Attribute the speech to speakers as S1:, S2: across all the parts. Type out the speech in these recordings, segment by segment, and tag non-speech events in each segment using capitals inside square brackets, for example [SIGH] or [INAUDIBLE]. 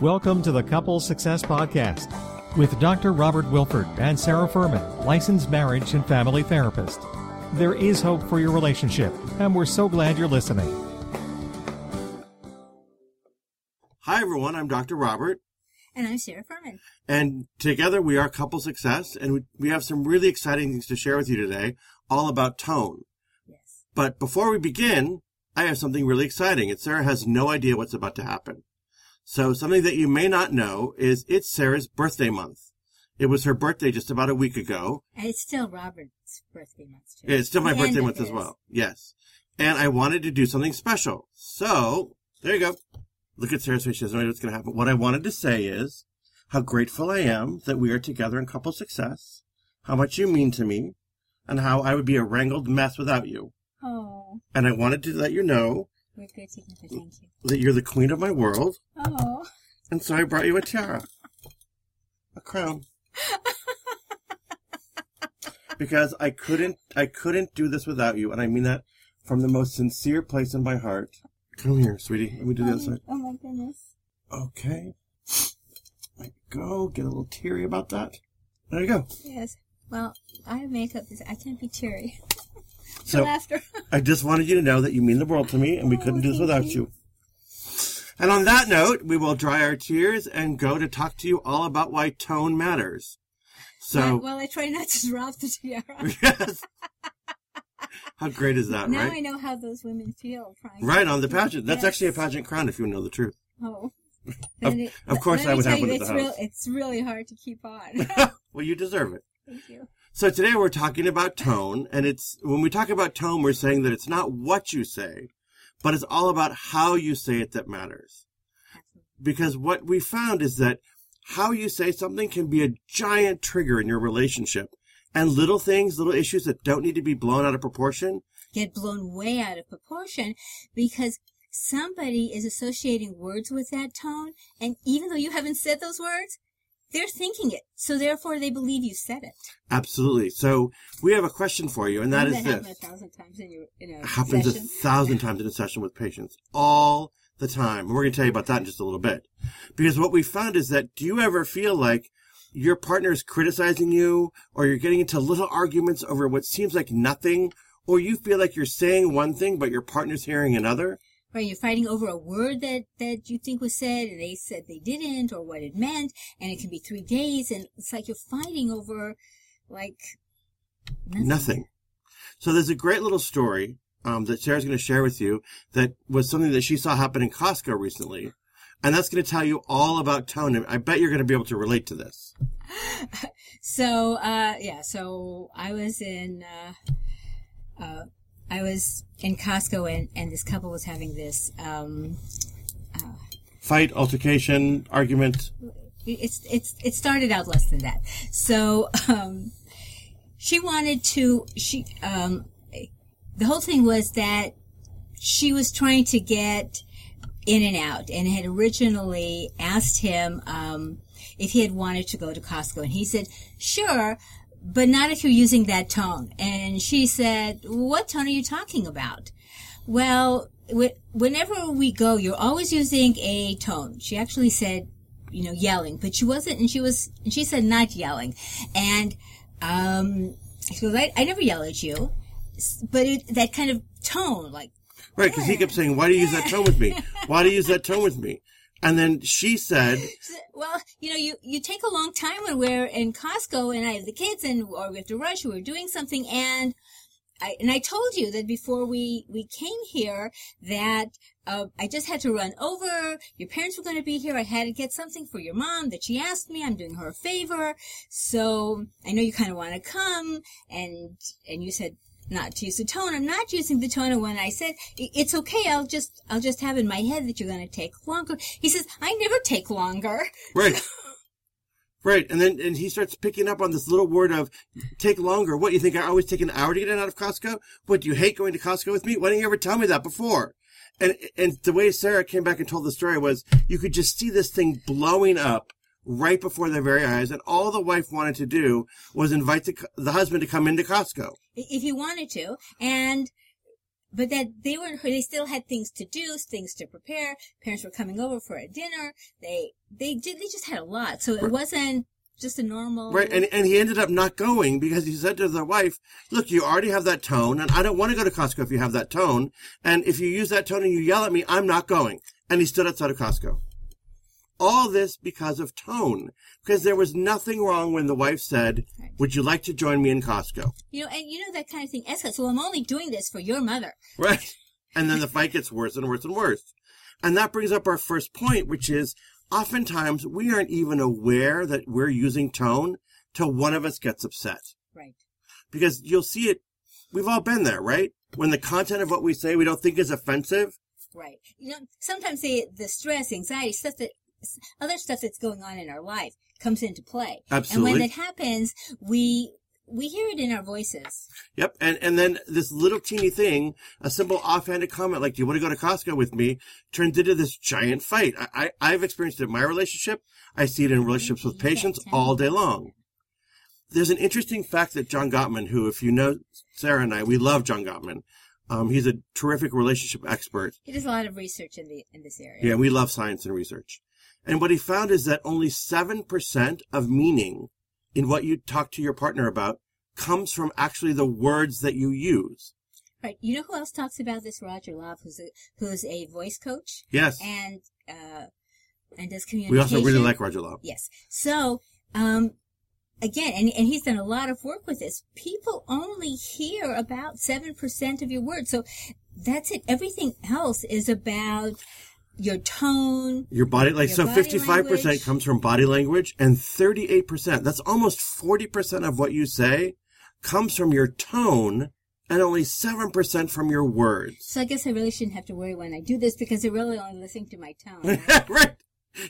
S1: Welcome to the Couple Success Podcast with Dr. Robert Wilford and Sarah Furman, licensed marriage and family therapist. There is hope for your relationship, and we're so glad you're listening.
S2: Hi, everyone. I'm Dr. Robert,
S3: And I'm Sarah Furman.
S2: and together we are Couple Success, and we- we have some really exciting things to share with you today, all about tone.
S3: Yes.
S2: But before we begin, I have something really exciting, and Sarah has no idea what's about to happen. So something that you may not know is it's Sarah's birthday month. It was her birthday just about a week ago.
S3: And it's still Robert's birthday month, too.
S2: It's still my birthday month as well. Yes. And I wanted to do something special. So, there you go. Look at Sarah's face. She doesn't know what's going to happen. What I wanted to say is how grateful I am that we are together in couple success, how much you mean to me, and how I would be a wrangled mess without you.
S3: Oh,
S2: And I wanted to let you know
S3: we're good together. Thank you.
S2: that you're the queen of my world,
S3: Oh.
S2: and so I brought you a tiara. A crown. because I couldn't I couldn't do this without you, and I mean that from the most sincere place in my heart. Come here, sweetie. Let me do the other side.
S3: Oh my goodness.
S2: Okay. There you go. Get a little teary about that. There you go.
S3: Yes. Well, I have makeup. Is I can't be teary.
S2: So. I just wanted you to know that you mean the world to me, and we
S3: Oh,
S2: couldn't do this without
S3: you.
S2: And on that note, we will dry our tears and go to talk to you all about why tone matters. So,
S3: well, I try not to [LAUGHS] drop the tiara. [LAUGHS]
S2: yes. How great is that,
S3: now
S2: right?
S3: I know how those women feel trying.
S2: Right on the pageant. That's
S3: Yes.
S2: actually a pageant crown, if you know the truth.
S3: Oh. [LAUGHS]
S2: Of-
S3: it-
S2: of course I would have
S3: you,
S2: one at the
S3: real,
S2: house.
S3: It's really hard to keep on.
S2: well, you deserve it.
S3: Thank you.
S2: So today we're talking about tone, and it's when we talk about tone, we're saying that it's not what you say, but it's all about how you say it that matters. Because what we found is that how you say something can be a giant trigger in your relationship. And little things, little issues that don't need to be blown out of proportion,
S3: get blown way out of proportion because somebody is associating words with that tone, and even though you haven't said those words, they're thinking it. So therefore, they believe you said it.
S2: absolutely. So we have a question for you, and that is
S3: that
S2: this.
S3: a thousand times in your in a
S2: happens
S3: session.
S2: a thousand times in a session with patients all the time. And we're going to tell you about that in just a little bit. Because what we found is that do you ever feel like your partner is criticizing you or you're getting into little arguments over what seems like nothing or you feel like you're saying one thing but your partner's hearing another?
S3: Right, you're fighting over a word that, that you think was said and they said they didn't or what it meant and it can be three days and it's like you're fighting over like nothing.
S2: Nothing. So there's a great little story um, that Sarah's going to share with you that was something that she saw happen in Costco recently. And that's going to tell you all about tone. I bet you're going to be able to relate to this. [LAUGHS]
S3: So, uh, yeah, so I was in, uh, uh, I was in Costco and, and this couple was having this, um,
S2: Fight, altercation, argument.
S3: it's, it's, it started out less than that. So, um, she wanted to, she, um, the whole thing was that she was trying to get in and out and had originally asked him, um, if he had wanted to go to Costco and he said, sure, but not if you're using that tone. And she said, what tone are you talking about? Well, whenever we go, you're always using a tone. She actually said, you know, yelling, but she wasn't, and she was, and she said not yelling. And, um, she goes, I, I never yell at you, but it, that kind of tone, like,
S2: Right, because he kept saying, why do you use that tone with me? Why do you use that tone with me? And then she said, [LAUGHS]
S3: well, you know, you, you take a long time when we're in Costco and I have the kids and, or we have to rush or we're doing something and I, and I told you that before we, we came here that, uh, I just had to run over. Your parents were going to be here. I had to get something for your mom that she asked me. I'm doing her a favor. So I know you kind of want to come and, and you said, not to use the tone. I'm not using the tone. When I said it's okay, I'll just I'll just have in my head that you're going to take longer. He says I never take longer. [LAUGHS]
S2: right. Right, and then and he starts picking up on this little word of take longer. What you think I always take an hour to get in out of Costco? What do you hate going to Costco with me? Why didn't you ever tell me that before? And and the way Sarah came back and told the story was you could just see this thing blowing up right before their very eyes, and all the wife wanted to do was invite the, the husband to come into Costco.
S3: if he wanted to. And but that they were they still had things to do, things to prepare. Parents were coming over for a dinner. They they did they just had a lot, so it wasn't just a normal
S2: Right, and and he ended up not going because he said to the wife, "Look, you already have that tone, and I don't want to go to Costco if you have that tone. And if you use that tone and you yell at me, I'm not going." And he stood outside of Costco. All this because of tone, because there was nothing wrong when the wife said,
S3: Right.
S2: "Would you like to join me in Costco?"
S3: you know, and you know that kind of thing escalates. Well, I'm only doing this for your mother.
S2: Right. And then the fight gets worse and worse and worse. And that brings up our first point, which is oftentimes we aren't even aware that we're using tone till one of us gets upset.
S3: Right.
S2: because you'll see it. We've all been there, right? When the content of what we say we don't think is offensive.
S3: Right. You know, sometimes the the stress, anxiety, stuff that other stuff that's going on in our life comes into play.
S2: Absolutely.
S3: And when that happens, we we hear it in our voices.
S2: Yep. And, and then this little teeny thing, a simple offhanded comment like, do you want to go to Costco with me? turns into this giant fight. I, I, I've experienced it in my relationship. I see it in relationships with patients all day long. There's an interesting fact that John Gottman, who, if you know Sarah and I, we love John Gottman. Um, he's a terrific relationship expert.
S3: He does a lot of research in the in this area.
S2: Yeah, we love science and research. And what he found is that only 7% of meaning in what you talk to your partner about comes from actually the words that you use.
S3: Right. You know who else talks about this? Roger Love, who's a who's a voice coach
S2: Yes.
S3: and uh and does communication.
S2: We also really like Roger Love.
S3: Yes. So, um, again, and, and he's done a lot of work with this. People only hear about 7% of your words. So that's it. Everything else is about your tone.
S2: Your body, like,
S3: Your
S2: so 55%
S3: language.
S2: comes from body language and 38%, that's almost 40% of what you say comes from your tone and only 7% from your words.
S3: So I guess I really shouldn't have to worry when I do this because they're really only listening to my tone. [LAUGHS] right?
S2: right.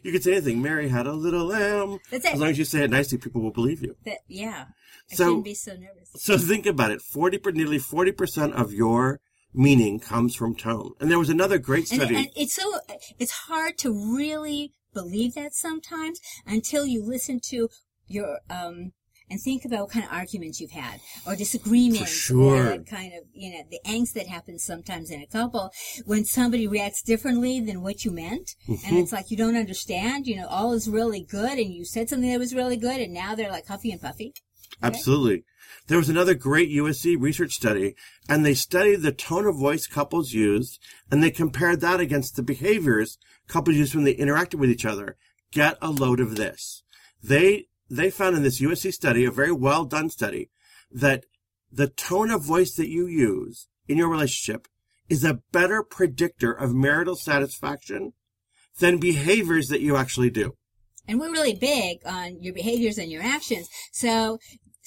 S2: You could say anything. Mary had a little lamb.
S3: That's it.
S2: As long as you say it nicely, people will believe you.
S3: That, yeah. I
S2: So-
S3: shouldn't be so nervous.
S2: So think about it. 40, per- nearly 40% of your meaning comes from tone. And there was another great study.
S3: and it's so, it's hard to really believe that sometimes until you listen to your, um, and think about what kind of arguments you've had or disagreements
S2: For sure.
S3: or kind of, you know, the angst that happens sometimes in a couple when somebody reacts differently than what you meant.
S2: Mm-hmm.
S3: And it's like you don't understand, you know, all is really good and you said something that was really good and now they're like huffy and puffy.
S2: Absolutely. There was another great USC research study, and they studied the tone of voice couples used, and they compared that against the behaviors couples used when they interacted with each other. Get a load of this. They, they found in this USC study, a very well done study, that the tone of voice that you use in your relationship is a better predictor of marital satisfaction than behaviors that you actually do.
S3: and we're really big on your behaviors and your actions. So,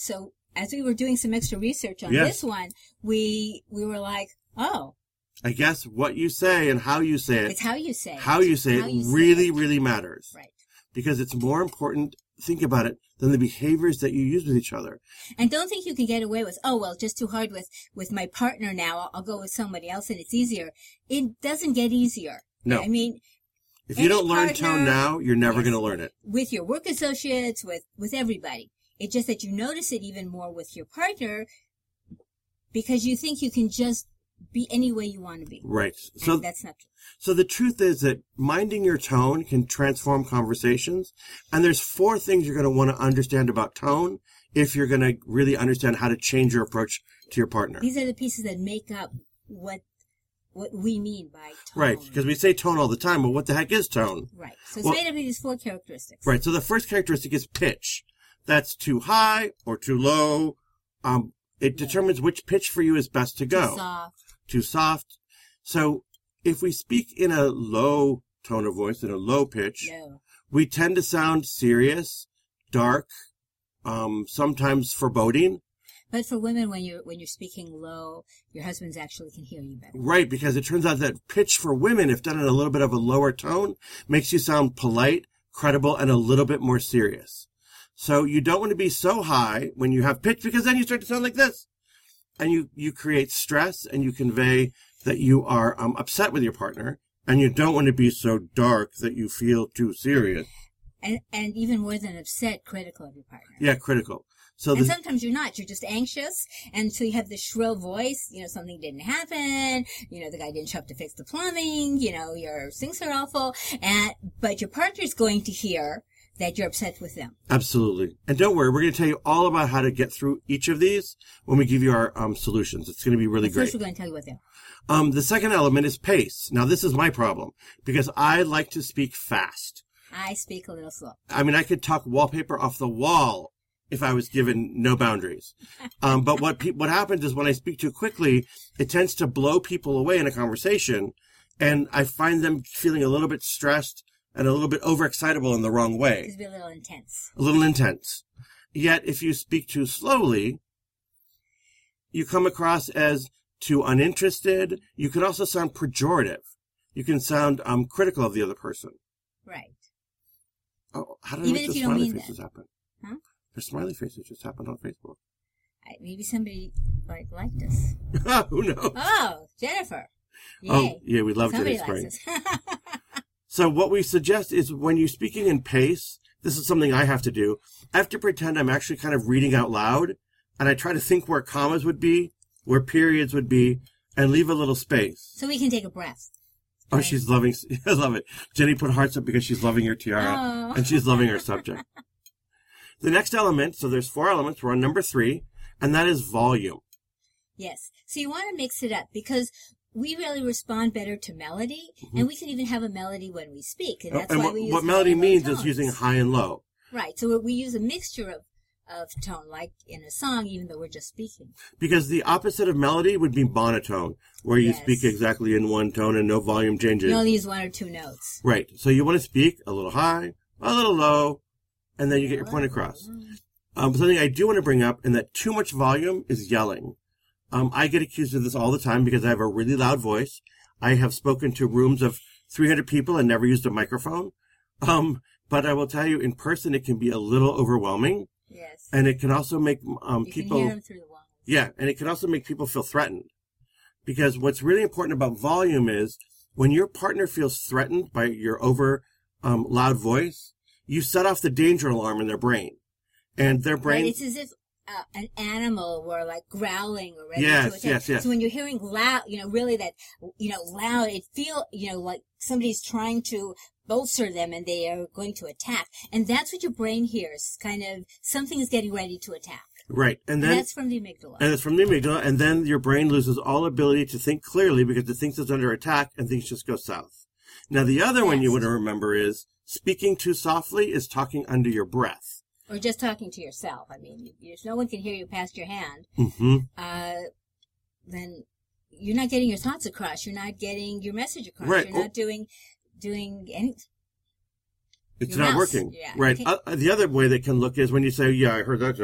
S3: so as we were doing some extra research on
S2: Yes.
S3: this one, we we were like, oh,
S2: I guess what you say and how you say it
S3: it's how you say it.
S2: how you say
S3: How
S2: it
S3: you say
S2: really,
S3: it.
S2: really matters.
S3: right.
S2: Because it's more important, think about it, than the behaviors that you use with each other.
S3: And don't think you can get away with, oh well, just too hard with with my partner now. I'll, I'll go with somebody else and it's easier. It doesn't get easier.
S2: No.
S3: I mean,
S2: If you don't learn
S3: partner-
S2: tone now, you're never
S3: Yes.
S2: going to learn it.
S3: with your work associates, with with everybody. It's just that you notice it even more with your partner because you think you can just be any way you want to be.
S2: Right.
S3: And
S2: So,
S3: that's not true.
S2: so the truth is that minding your tone can transform conversations. And there's four things you're going to want to understand about tone if you're going to really understand how to change your approach to your partner.
S3: These are the pieces that make up what what we mean by tone.
S2: Right. Because we say tone all the time, but what the heck is tone?
S3: Right. So it's
S2: Well-
S3: made up of these four characteristics.
S2: Right. So the first characteristic is pitch. That's too high or too low. Um, it determines which pitch for you is best to go.
S3: Too soft.
S2: Too soft. So if we speak in a low tone of voice, in a low pitch,
S3: No.
S2: we tend to sound serious, dark, um, sometimes foreboding.
S3: But for women, when you're when you're speaking low, your husbands actually can hear you better.
S2: Right, because it turns out that pitch for women, if done in a little bit of a lower tone, makes you sound polite, credible, and a little bit more serious. So you don't want to be so high when you have pitch because then you start to sound like this. And you, you create stress and you convey that you are um, upset with your partner. And you don't want to be so dark that you feel too serious.
S3: And and even more than upset, critical of your partner.
S2: Yeah, critical. So
S3: and sometimes you're not. You're just anxious, and so you have this shrill voice. You know, something didn't happen. You know, the guy didn't show up to fix the plumbing. You know, your sinks are awful, and but your partner's going to hear that you're upset with them.
S2: Absolutely. And don't worry, we're going to tell you all about how to get through each of these when we give you our um, solutions. It's going to be really
S3: But
S2: great.
S3: First, we're going to tell you what they are.
S2: Um, the second element is pace. Now, this is my problem because I like to speak fast.
S3: I speak a little slow.
S2: I mean, I could talk wallpaper off the wall if I was given no boundaries. [LAUGHS] Um, but what pe- what happens is when I speak too quickly, it tends to blow people away in a conversation, and I find them feeling a little bit stressed and a little bit overexcitable in the wrong way
S3: It's be a little intense.
S2: a little intense. Yet, if you speak too slowly, you come across as too uninterested. You can also sound pejorative. You can sound um, critical of the other person.
S3: Right.
S2: Oh, how did I
S3: Even
S2: make
S3: if
S2: the smiley faces happen?
S3: Huh?
S2: The smiley faces just happened on Facebook.
S3: I, maybe somebody like liked us.
S2: Oh, [LAUGHS] who knows?
S3: Oh, Jennifer. Yay.
S2: Oh, yeah, we love
S3: Somebody
S2: today's spring. [LAUGHS] So what we suggest is when you're speaking in pace, this is something I have to do. I have to pretend I'm actually kind of reading out loud, and I try to think where commas would be, where periods would be, and leave a little space.
S3: so we can take a breath.
S2: Oh, she's loving. [LAUGHS] I love it. Jenny put hearts up because she's loving your tiara,
S3: Oh.
S2: and she's loving her subject. [LAUGHS] The next element. So there's four elements. We're on number three, and that is volume.
S3: Yes. So you want to mix it up because we really respond better to melody, and we can even have a melody when we speak, and that's
S2: Mm-hmm. and
S3: why
S2: what,
S3: we use
S2: what melody means
S3: tones.
S2: is using high and low.
S3: Right. So we use a mixture of of tone, like in a song, even though we're just speaking.
S2: Because the opposite of melody would be monotone, where you
S3: Yes.
S2: speak exactly in one tone and no volume changes.
S3: You only use one or two notes.
S2: Right. So you want to speak a little high, a little low, and then you get your point across. Um, something I do want to bring up, and that too much volume is yelling. Um, I get accused of this all the time because I have a really loud voice. I have spoken to rooms of 300 people and never used a microphone. Um, but I will tell you, in person, it can be a little overwhelming,
S3: Yes.
S2: and it can also make um, people.
S3: can hear them through the walls.
S2: Yeah, and it can also make people feel threatened. Because what's really important about volume is when your partner feels threatened by your over um, loud voice, you set off the danger alarm in their brain. And their
S3: Right,
S2: brain,
S3: it's as if uh, an animal were like growling or ready
S2: Yes,
S3: to attack.
S2: yes, yes.
S3: So when you're hearing loud, you know, really that, you know, loud, it feel, you know, like somebody's trying to bolster them and they are going to attack. And that's what your brain hears, kind of something is getting ready to attack.
S2: right. And
S3: And that's from the amygdala.
S2: and it's from the amygdala, and then your brain loses all ability to think clearly because it thinks it's under attack and things just go south. Now, the other one you want to remember is speaking too softly is talking under your breath.
S3: Or just talking to yourself. I mean, if no one can hear you past your hand,
S2: hmm
S3: uh, then you're not getting your thoughts across. You're not getting your message across.
S2: Right.
S3: You're not doing, doing any,
S2: It's not
S3: mouse,
S2: working.
S3: yeah.
S2: Right.
S3: Okay.
S2: Uh, the other way that can look is when you say, yeah, I heard that,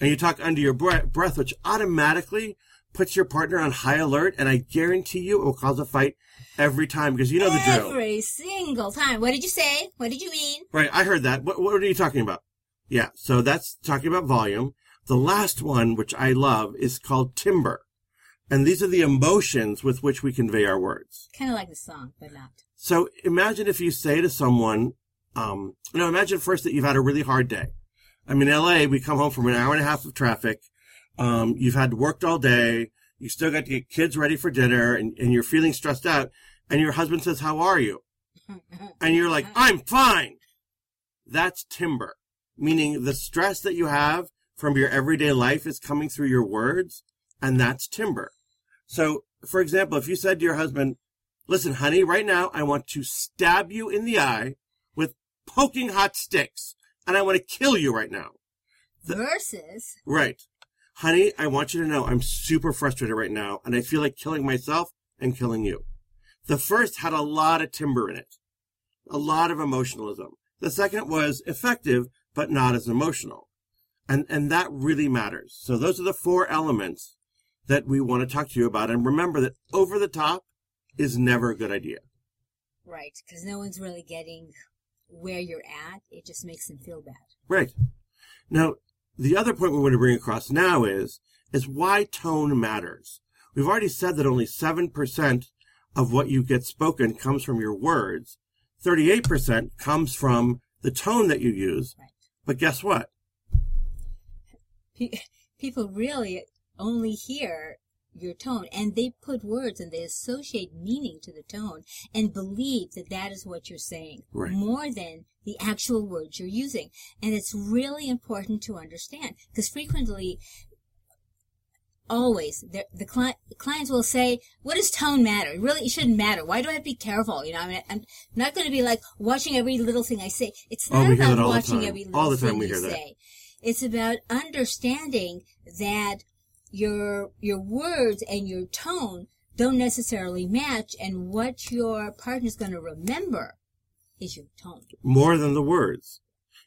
S2: and you talk under your breath, which automatically puts your partner on high alert. And I guarantee you it will cause a fight every time because you know the drill.
S3: Every single time. What did you say? What did you mean?
S2: Right. I heard that. What, what are you talking about? Yeah. So that's talking about volume. The last one, which I love, is called timbre. And these are the emotions with which we convey our words.
S3: Kind of like the song, but not.
S2: So imagine if you say to someone, um, you know, imagine first that you've had a really hard day. I mean, LA, we come home from an hour and a half of traffic. Um, you've had worked all day. You still got to get kids ready for dinner and, and you're feeling stressed out. And your husband says, how are you? [LAUGHS] And you're like, I'm fine. That's timbre, meaning the stress that you have from your everyday life is coming through your words. And that's timbre. So, for example, if you said to your husband, listen, honey, right now I want to stab you in the eye with poking hot sticks and I want to kill you right now.
S3: The, Versus,
S2: Right. Honey, I want you to know I'm super frustrated right now and I feel like killing myself and killing you. The first had a lot of timbre in it. A lot of emotionalism. The second was effective, but not as emotional. And, and that really matters. So those are the four elements that we want to talk to you about. And remember that over the top is never a good idea.
S3: right, because no one's really getting where you're at. It just makes them feel bad.
S2: Right. Now, the other point we want to bring across now is, is why tone matters. We've already said that only 7% of what you get spoken comes from your words. 38% comes from the tone that you use.
S3: Right.
S2: But guess what?
S3: pe- [LAUGHS] people really only hear your tone and they put words and they associate meaning to the tone and believe that that is what you're saying
S2: Right.
S3: more than the actual words you're using. And it's really important to understand because frequently always the, the cli- clients will say, "What does tone matter? It really, it shouldn't matter. Why do I have to be careful? You know, I mean, I'm not going to be like watching every little thing I say. It's
S2: Oh,
S3: not
S2: that
S3: about watching every little
S2: All the time
S3: thing
S2: we
S3: you
S2: hear that.
S3: say. It's about understanding that your your words and your tone don't necessarily match, and what your partner's going to remember is your tone.
S2: more than the words.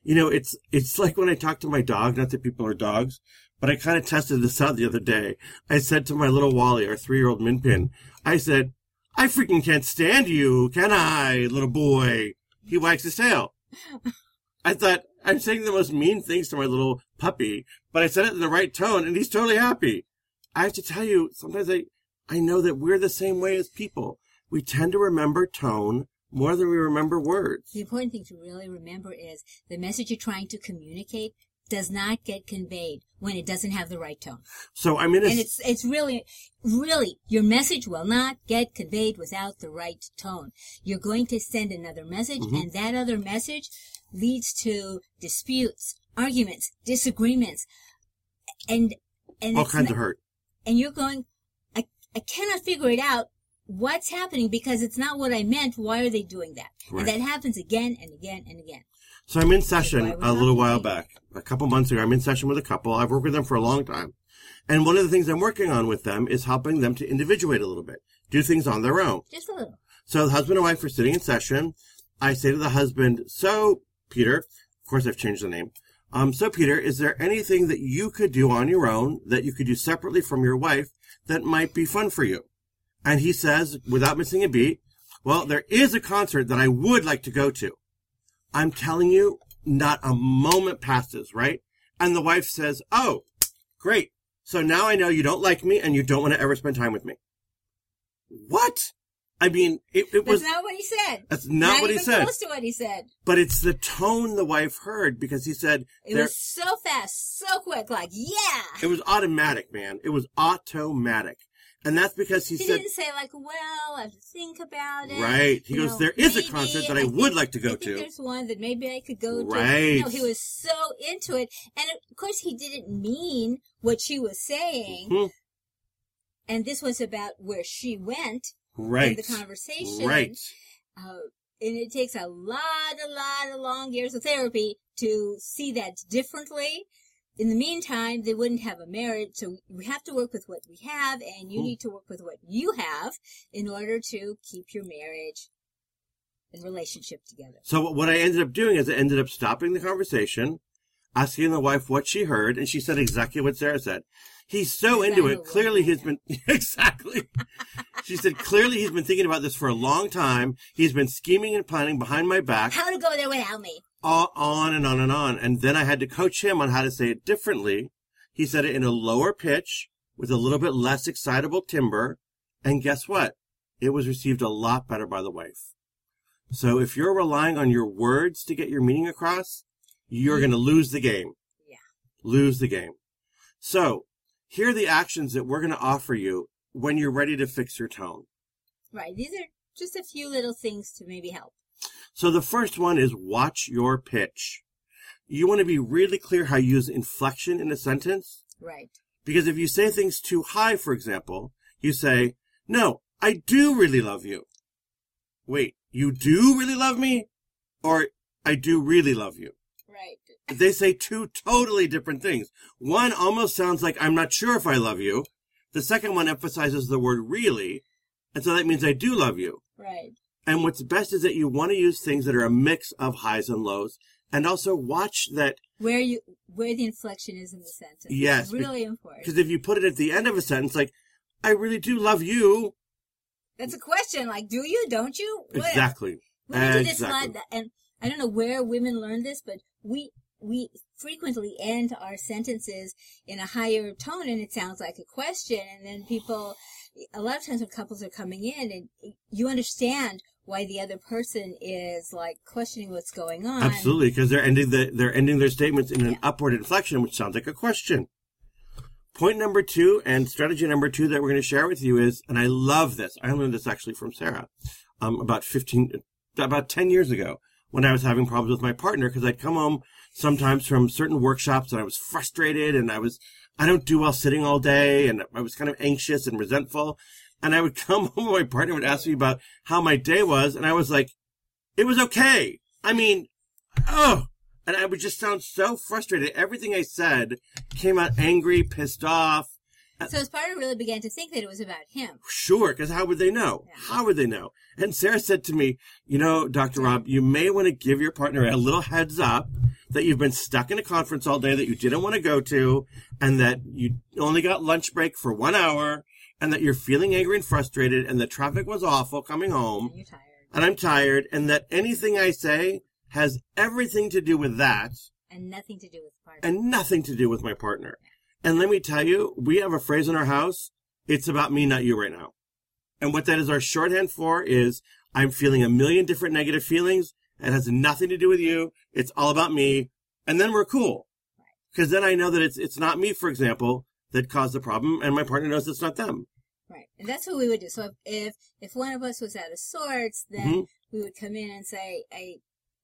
S2: You know, it's it's like when I talk to my dog. Not that people are dogs, but I kind of tested this out the other day. I said to my little Wally, our three-year-old Minpin, I said, "I freaking can't stand you, can I, little boy?" He wags his tail. I thought I'm saying the most mean things to my little puppy, but I said it in the right tone, and he's totally happy. I have to tell you, sometimes I I know that we're the same way as people. We tend to remember tone more than we remember words.
S3: The important thing to really remember is the message you're trying to communicate does not get conveyed when it doesn't have the right tone.
S2: So I'm in a
S3: And it's it's really really your message will not get conveyed without the right tone. You're going to send another message
S2: Mm-hmm.
S3: and that other message leads to disputes, arguments, disagreements and and
S2: all kinds
S3: not-
S2: of hurt.
S3: and you're going I I cannot figure it out what's happening because it's not what I meant. Why are they doing that?
S2: Right.
S3: And that happens again and again and again.
S2: So I'm in session a little while back, a couple months ago. I'm in session with a couple. I've worked with them for a long time. And one of the things I'm working on with them is helping them to individuate a little bit, do things on their own.
S3: Just a little.
S2: So the husband and wife are sitting in session. I say to the husband, so Peter, of course I've changed the name. Um, so Peter, is there anything that you could do on your own that you could do separately from your wife that might be fun for you? And he says, without missing a beat, well, there is a concert that I would like to go to. I'm telling you, not a moment passes, right? And the wife says, oh, great. So now I know you don't like me and you don't want to ever spend time with me. What? I mean, it, it was,
S3: That's not what he said.
S2: that's not, what he said.
S3: Close to what he said.
S2: But it's the tone the wife heard because he said
S3: It was so fast, so quick. Like, yeah.
S2: it was automatic, man. It was automatic. And that's because he,
S3: He
S2: said,
S3: didn't say like, "Well, I have to think about it."
S2: Right. He goes,
S3: know,
S2: "There is a concert that I
S3: think-
S2: would like to go
S3: I
S2: to."
S3: There's one that maybe I could go to.
S2: Right.
S3: No, he was so into it, and of course he didn't mean what she was saying.
S2: Mhm.
S3: And this was about where she went
S2: right.
S3: in the conversation.
S2: Right.
S3: Uh, and it takes a lot, a lot of long years of therapy to see that differently. In the meantime, they wouldn't have a marriage, so we have to work with what we have, and you
S2: Hmm.
S3: need to work with what you have in order to keep your marriage and relationship together.
S2: So what I ended up doing is I ended up stopping the conversation, asking the wife what she heard, and she said exactly what Sarah said. He's so into it. Clearly he's been, [LAUGHS] exactly. she said, clearly he's been thinking about this for a long time. He's been scheming and planning behind my back.
S3: How to go there without me?
S2: On and on and on. And then I had to coach him on how to say it differently. He said it in a lower pitch with a little bit less excitable timbre. And guess what? It was received a lot better by the wife. So if you're relying on your words to get your meaning across, you're going to lose the game.
S3: Yeah.
S2: Lose the game. So here are the actions that we're going to offer you when you're ready to fix your tone.
S3: Right. These are just a few little things to maybe help.
S2: So the first one is watch your pitch. You want to be really clear how you use inflection in a sentence.
S3: Right.
S2: Because if you say things too high, for example, you say, no, I do really love you. Wait, you do really love me? Or I do really love you.
S3: Right.
S2: They say two totally different things. One almost sounds like I'm not sure if I love you. The second one emphasizes the word really. And so that means I do love you.
S3: Right.
S2: And what's best is that you want to use things that are a mix of highs and lows and also watch that
S3: Where you where the inflection is in the sentence.
S2: Yes,
S3: It's really important.
S2: because if you put it at the end of a sentence like, I really do love you.
S3: That's a question. Like, do you? Don't you? What-
S2: Exactly.
S3: Women do this
S2: Exactly.
S3: lot, and I don't know where women learn this, but we we frequently end our sentences in a higher tone, and it sounds like a question. And then people, a lot of times when couples are coming in, and you understand why the other person is like questioning what's going on.
S2: Absolutely, because they're ending the, they're ending their statements in an upward inflection, which sounds like a question. Point number two and strategy number two that we're going to share with you is, and I love this. I learned this actually from Sarah, um, about 15, about 10 years ago when I was having problems with my partner because I'd come home sometimes from certain workshops and I was frustrated and I was, I don't do well sitting all day and I was kind of anxious and resentful. And I would [LAUGHS] come home, and my partner would ask me about how my day was. And I was like, it was okay. I mean, oh, and I would just sound so frustrated. Everything I said came out angry, pissed off.
S3: Uh, so his partner really began to think that it was about him.
S2: Sure, because how would they know?
S3: Yeah.
S2: How would they know? And Sarah said to me, you know, Dr. Rob, you may want to give your partner a little heads up that you've been stuck in a conference all day that you didn't want to go to and that you only got lunch break for one hour and that you're feeling angry and frustrated and the traffic was awful coming home
S3: And you're tired.
S2: and I'm tired and that anything I say has everything to do with that
S3: And nothing to do with partner.
S2: and nothing to do with my partner. And let me tell you, we have a phrase in our house. It's about me, not you right now. And what that is our shorthand for is I'm feeling a million different negative feelings. It has nothing to do with you. It's all about me. And then we're cool. Cause then I know that it's, it's not me, for example, that caused the problem and my partner knows it's not them.
S3: Right. And that's what we would do. So if, if, one of us was out of sorts, then
S2: Mhm.
S3: we would come in and say, I,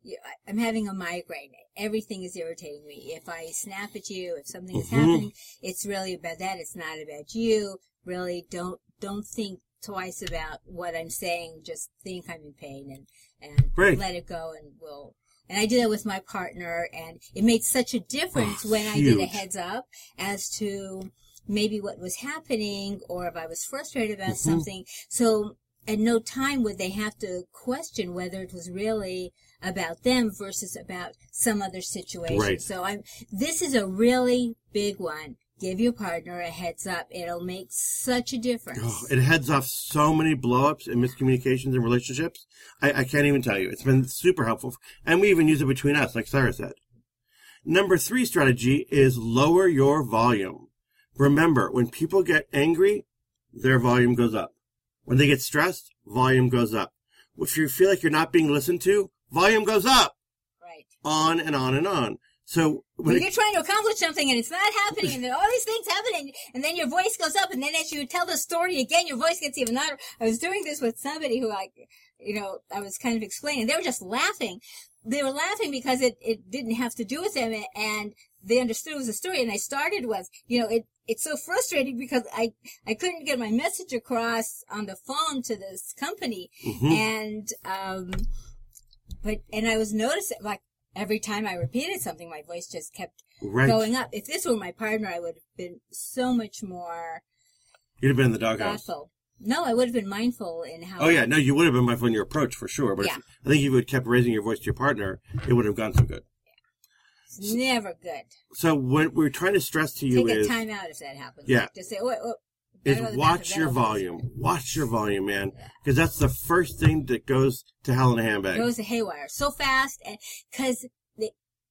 S3: you, I- I'm having a migraine. Everything is irritating me. If I snap at you, if something is
S2: Mhm.
S3: happening, it's really about that. It's not about you. Really don't, don't think twice about what I'm saying. Just think I'm in pain and, and
S2: Right.
S3: let it go and we'll, and I did that with my partner and it made such a difference
S2: Oh,
S3: when I did a heads up as to maybe what was happening or if I was frustrated about
S2: Mhm.
S3: something. So at no time would they have to question whether it was really about them versus about some other situation.
S2: Right.
S3: So I'm, this is a really big one. Give your partner a heads up. It'll make such a difference.
S2: Oh, it heads off so many blowups and miscommunications in relationships. I, I can't even tell you. It's been super helpful. And we even use it between us, like Sarah said. Number three strategy is lower your volume. Remember, when people get angry, their volume goes up. When they get stressed, volume goes up. If you feel like you're not being listened to, volume goes up.
S3: right.
S2: On and on and on. So when
S3: you're trying to accomplish something and it's not happening and all these things happening and then your voice goes up and then as you tell the story again, your voice gets even louder. I was doing this with somebody who I, you know, I was kind of explaining. They were just laughing. They were laughing because it, it didn't have to do with them and they understood it was a story. And I started with, you know, it, it's so frustrating because I, I couldn't get my message across on the phone to this company.
S2: Mhm.
S3: And, um, but, and I was noticing, like, every time I repeated something, my voice just kept
S2: right,
S3: going up. If this were my partner, I would have been so much more
S2: you'd have been in the doghouse.
S3: thoughtful. No, I would have been mindful in how.
S2: Oh yeah, no, you would have been mindful in your approach for sure. But if, I think if you had kept raising your voice to your partner, it would have gone so good.
S3: It's never good.
S2: So what we're trying to stress to you
S3: Take a
S2: is
S3: time out if that happens.
S2: Yeah.
S3: Like, just say, oh, oh,
S2: is
S3: better go to the
S2: watch your volume. Watch your volume, man,
S3: Yeah.
S2: because that's the first thing that goes to hell in a handbag.
S3: Goes to haywire so fast, and because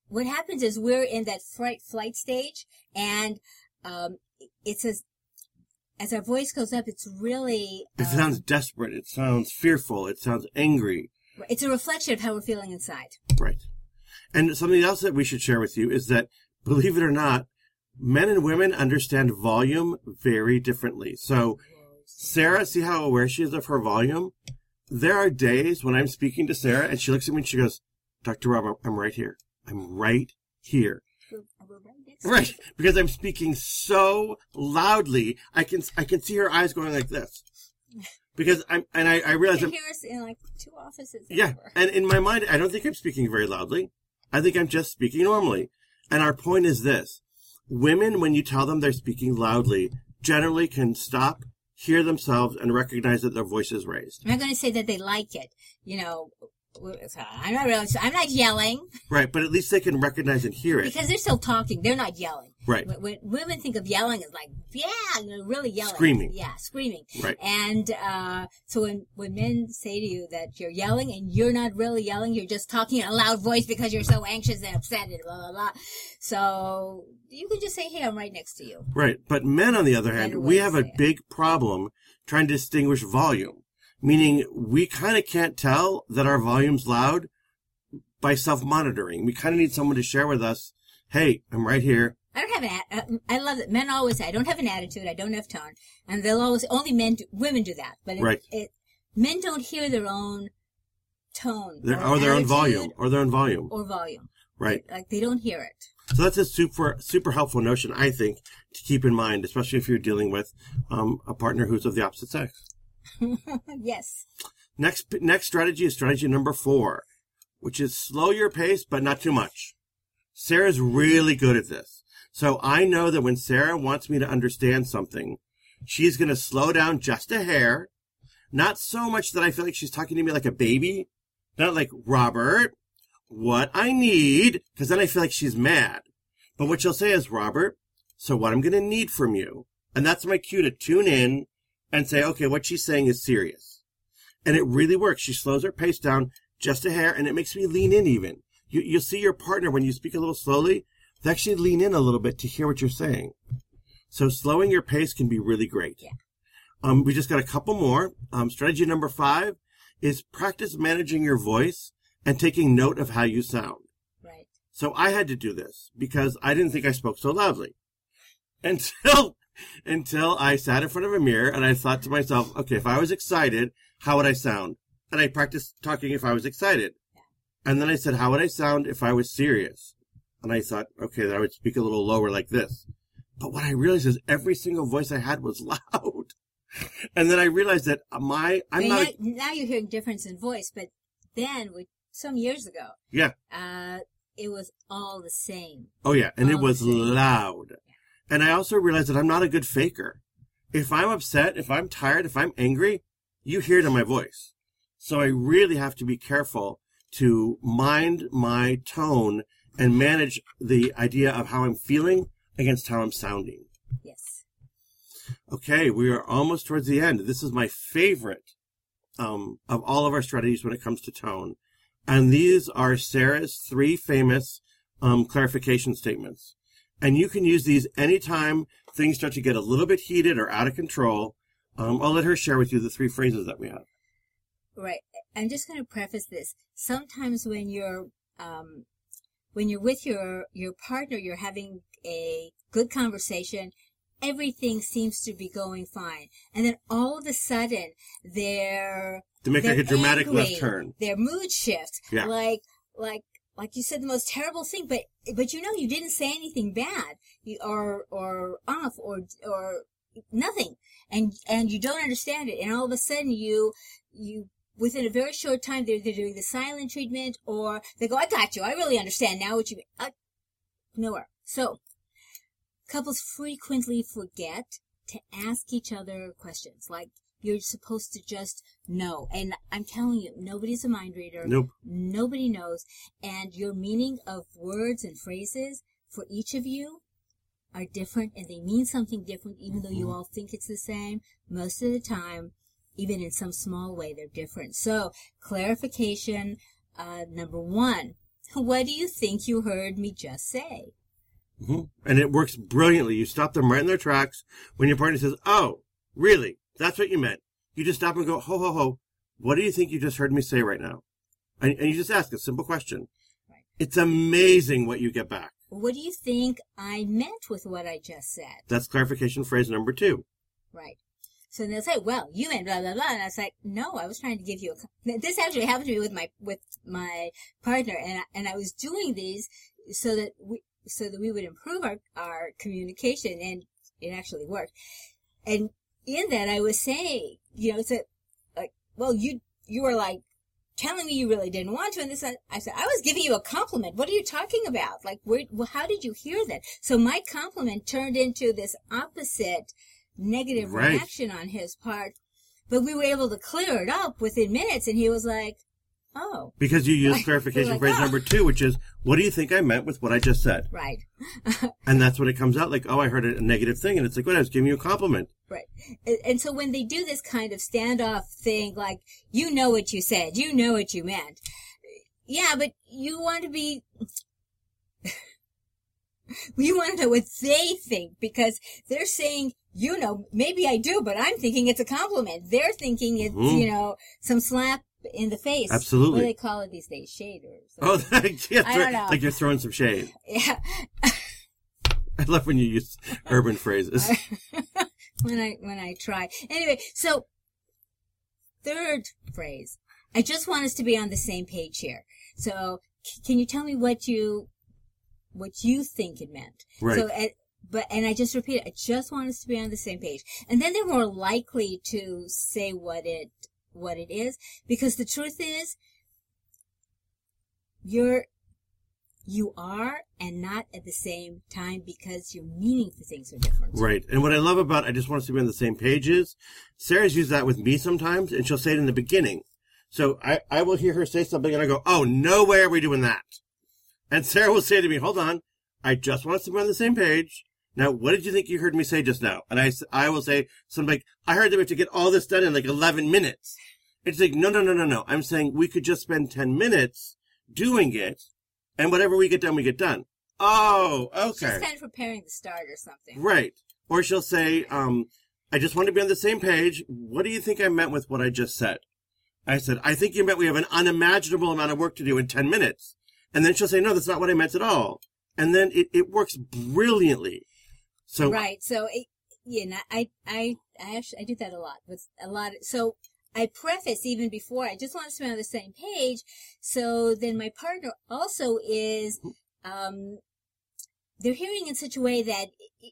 S3: what happens is we're in that fright flight stage, and um, it says as our voice goes up, it's really
S2: it
S3: um,
S2: sounds desperate. It sounds fearful. It sounds angry.
S3: it's a reflection of how we're feeling inside.
S2: Right. And something else that we should share with you is that, believe it or not, men and women understand volume very differently. So, Sarah, see how aware she is of her volume? There are days when I'm speaking to Sarah and she looks at me and she goes, Dr. Rob, I'm right here. I'm right here.
S3: We're- we're right next to
S2: Right. Because I'm speaking so loudly, I can, I can see her eyes going like this. Because I'm, and I, I realize I'm,
S3: hear us in like two offices.
S2: yeah.
S3: over.
S2: And in my mind, I don't think I'm speaking very loudly. I think I'm just speaking normally. And our point is this. Women, when you tell them they're speaking loudly, generally can stop, hear themselves, and recognize that their voice is raised.
S3: I'm not going to say that they like it. You know, I'm not really. I'm not yelling
S2: Right. But at least they can recognize and hear it.
S3: because they're still talking. They're not yelling.
S2: Right.
S3: When, when women think of yelling as like, yeah, you know, really yelling,
S2: Screaming.
S3: yeah, screaming.
S2: Right.
S3: And uh, so when when men say to you that you're yelling and you're not really yelling, you're just talking in a loud voice because you're so anxious and upset and blah blah blah. So you can just say, hey, I'm right next to you.
S2: Right. But men, on the other hand, we have a
S3: say it.
S2: big problem trying to distinguish volume, meaning we kind of can't tell that our volume's loud by self-monitoring. We kind of need someone to share with us, hey, I'm right here.
S3: I don't have an. uh, I love that men always say I don't have an attitude. I don't have tone, and they'll always only men, do, women do that. But it,
S2: Right.
S3: it, men don't hear their own tone
S2: Their, or their own volume, or their own volume.
S3: or volume.
S2: Right.
S3: Like they don't hear it.
S2: So that's a super super helpful notion, I think, to keep in mind, especially if you're dealing with um, a partner who's of the opposite sex. [LAUGHS]
S3: yes.
S2: Next next strategy is strategy number four, which is slow your pace, but not too much. Sarah's really good at this. So I know that when Sarah wants me to understand something, she's going to slow down just a hair. Not so much that I feel like she's talking to me like a baby. Not like, Robert, what I need, because then I feel like she's mad. But what she'll say is, Robert, so what I'm going to need from you. And that's my cue to tune in and say, okay, what she's saying is serious. And it really works. She slows her pace down just a hair and it makes me lean in even. You, you'll see your partner when you speak a little slowly, they actually lean in a little bit to hear what you're saying. So slowing your pace can be really great.
S3: Yeah.
S2: Um, we just got a couple more. Um, strategy number five is practice managing your voice and taking note of how you sound.
S3: Right.
S2: So I had to do this because I didn't think I spoke so loudly [LAUGHS] until, until I sat in front of a mirror and I thought to myself, okay, if I was excited, how would I sound? And I practiced talking if I was excited. And then I said, how would I sound if I was serious? And I thought, okay, that I would speak a little lower like this. But what I realized is every single voice I had was [LAUGHS] loud. And then I realized that my, I'm
S3: And
S2: not,
S3: now, now you're hearing difference in voice, but then, with, some years ago,
S2: yeah.
S3: uh, it was all the same.
S2: Oh yeah, and it
S3: Oh,
S2: was loud. And I also realize that I'm not a good faker. If I'm upset, if I'm tired, if I'm angry, you hear it in my voice. So I really have to be careful to mind my tone and manage the idea of how I'm feeling against how I'm sounding.
S3: Yes.
S2: Okay, we are almost towards the end. This is my favorite um, of all of our strategies when it comes to tone. And these are Sarah's three famous um, clarification statements. And you can use these anytime things start to get a little bit heated or out of control. Um, I'll let her share with you the three phrases that we have.
S3: Right. I'm just going to preface this. Sometimes when you're, um, when you're with your, your partner, you're having a good conversation. Everything seems to be going fine. And then all of a sudden, they're,
S2: To make
S3: they're
S2: like a dramatic
S3: angry.
S2: left turn.
S3: Their mood shifts.
S2: Yeah.
S3: Like, like, like you said, the most terrible thing, but, but you know, you didn't say anything bad, or, or off, or, or nothing. And, and you don't understand it. And all of a sudden you, you, within a very short time, they're, they're doing the silent treatment, or they go, I got you. I really understand now what you mean. Uh, nowhere. So, couples frequently forget to ask each other questions. Like, you're supposed to just know. And I'm telling you, nobody's a mind reader.
S2: Nope.
S3: Nobody knows. And your meaning of words and phrases for each of you are different and they mean something different even though you all think it's the same. Most of the time, even in some small way, they're different. So, clarification, uh, number one. [LAUGHS] What do you think you heard me just say?
S2: hmm And it works brilliantly. You stop them right in their tracks when your partner says, Oh, really? That's what you meant. You just stop and go, Ho, ho, ho. What do you think you just heard me say right now? And, and you just ask a simple question.
S3: Right.
S2: It's amazing what you get back.
S3: What do you think I meant with what I just said?
S2: That's clarification phrase number two.
S3: Right. So they'll say, "Well, you meant blah blah blah," and I was like, "No, I was trying to give you a." This actually happened to me with my with my partner, and I, and I was doing these so that we so that we would improve our our communication, and it actually worked. And in that, I was saying, you know, it's a like, well, you you were like telling me you really didn't want to, and this I said I was giving you a compliment. What are you talking about? Like, where? Well, how did you hear that? So my compliment turned into this opposite negative
S2: Right.
S3: reaction on his part, but we were able to clear it up within minutes, and he was like, "Oh,
S2: Because you use [LAUGHS] clarification
S3: like,
S2: phrase
S3: "Ah."
S2: number two, which is, What do you think I meant with what I just said?
S3: right." [LAUGHS]
S2: And that's when it comes out like, Oh, I heard a negative thing. And it's like, What? I was giving you a compliment.
S3: Right. And, so when they do this kind of standoff thing, like, you know what you said, you know what you meant. Yeah, but you want to be, [LAUGHS] you want to know what they think because they're saying, you know, maybe I do, but I'm thinking it's a compliment. They're thinking it's,
S2: Mhm.
S3: you know, some slap in the face.
S2: Absolutely.
S3: What do they call it these days? Shade or
S2: Oh, [LAUGHS] yeah,
S3: I don't know.
S2: like you're throwing some shade.
S3: Yeah. [LAUGHS]
S2: I love when you use urban phrases. [LAUGHS]
S3: when I when I try. Anyway, so third phrase. I just want us to be on the same page here. So c- can you tell me what you what you think it meant?
S2: Right.
S3: So at, but and I just repeat it. I just want us to be on the same page, and then they're more likely to say what it what it is because the truth is you're you are and not at the same time because your meaning for things are different.
S2: Right. And what I love about I just want us to be on the same page is Sarah's used that with me sometimes and she'll say it in the beginning. So I, I will hear her say something and I go, Oh, no way are we doing that. And Sarah will say to me, hold on. I just want us to be on the same page. Now, what did you think you heard me say just now? And I, I will say something like, I heard that we have to get all this done in like 11 minutes. It's like, no, no, no, no, no. I'm saying we could just spend 10 minutes doing it and whatever we get done, we get done. Oh, okay.
S3: She's kind of preparing the start or something.
S2: Right. Or she'll say, um, I just want to be on the same page. What do you think I meant with what I just said? I said, I think you meant we have an unimaginable amount of work to do in 10 minutes. And then she'll say, no, that's not what I meant at all. And then it, it works brilliantly. So,
S3: Right. So, it, you know, I, I, I actually, I do that a lot with a lot. Of, so I preface even before, I just want us to be on the same page. So then my partner also is, um, they're hearing in such a way that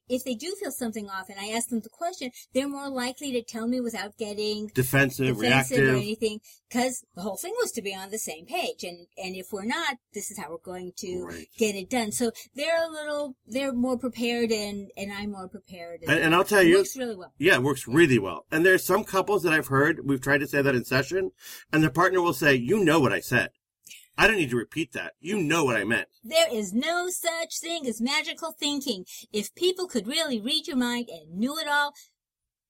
S3: if they do feel something off and I ask them the question, they're more likely to tell me without getting
S2: defensive,
S3: defensive or anything because the whole thing was to be on the same page and and if we're not this is how we're going to
S2: Right.
S3: get it done so they're a little they're more prepared and and i'm more prepared
S2: And, and I'll tell
S3: it
S2: you,
S3: works really well
S2: yeah, it works really well. And there's some couples that I've heard, we've tried to say that in session, and their partner will say, you know what I said. I don't need to repeat that. You know what I meant.
S3: there is no such thing as magical thinking if people could really read your mind and knew it all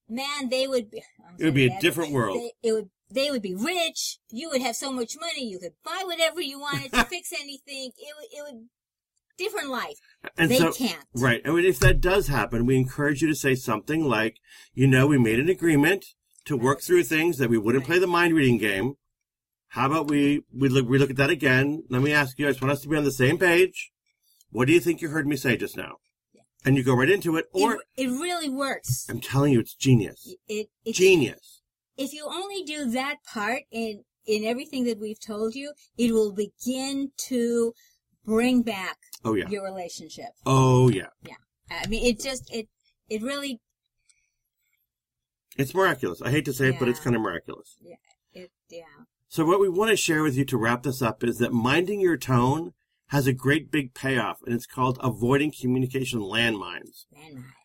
S3: man they would be
S2: It would be a different world.
S3: they, it would they would be rich you would have so much money you could buy whatever you wanted to [LAUGHS] fix anything it would it would different life
S2: And
S3: they
S2: so,
S3: can't
S2: Right. And if that does happen, we encourage you to say something like, you know, we made an agreement to work through things that we wouldn't play the mind reading game. How about we, we look, we look at that again. Let me ask you, I just want us to be on the same page. What do you think you heard me say just now? And you go right into it. Or,
S3: it, it really works.
S2: I'm telling you, it's genius.
S3: It, it
S2: Genius.
S3: if you only do that part in in everything that we've told you, it will begin to bring back
S2: Oh yeah.
S3: your relationship.
S2: Oh yeah. Yeah.
S3: I mean, it just it it really
S2: It's miraculous. I hate to say it, but it's kind of miraculous. Yeah.
S3: It yeah.
S2: So what we want to share with you to wrap this up is that minding your tone has a great big payoff, and it's called avoiding communication landmines.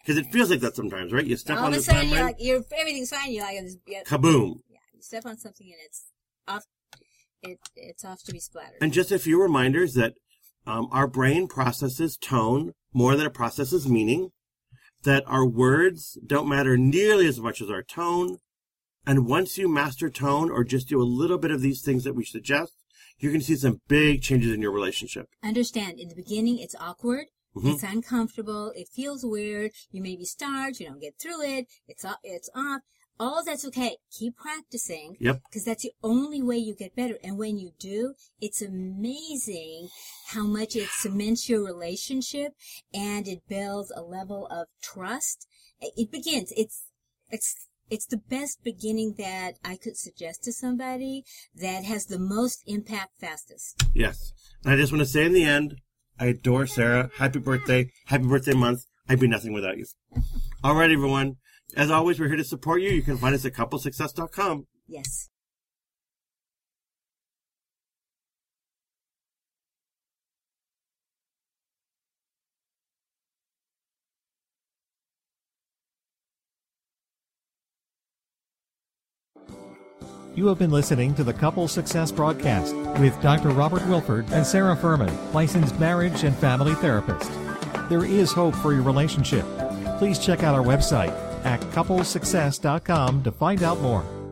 S2: Because it feels like that sometimes, right? You step
S3: all
S2: on
S3: of a
S2: the
S3: sudden you're
S2: landmine,
S3: like you're everything's fine. You're like yeah,
S2: kaboom.
S3: yeah, you step on something and it's off. It it's off to be splattered.
S2: And just a few reminders that um, our brain processes tone more than it processes meaning. That our words don't matter nearly as much as our tone. And once you master tone or just do a little bit of these things that we suggest, you're going to see some big changes in your relationship.
S3: Understand? In the beginning, it's awkward.
S2: Mhm.
S3: It's uncomfortable. It feels weird. You maybe start. You don't get through it. It's off. It's off. All of that's okay. Keep practicing.
S2: Yep.
S3: Because that's the only way you get better. And when you do, it's amazing how much it cements your relationship and it builds a level of trust. It begins. It's, it's, it's the best beginning that I could suggest to somebody that has the most impact fastest.
S2: Yes. And I just want to say in the end, I adore Sarah. Happy birthday. Happy birthday month. I'd be nothing without you. All right, everyone. As always, we're here to support you. You can find us at couplesuccess.com.
S3: Yes.
S1: You have been listening to the Couple Success Broadcast with Dr. Robert Wilford and Sarah Furman, licensed marriage and family therapist. There is hope for your relationship. Please check out our website at couplesuccess.com to find out more.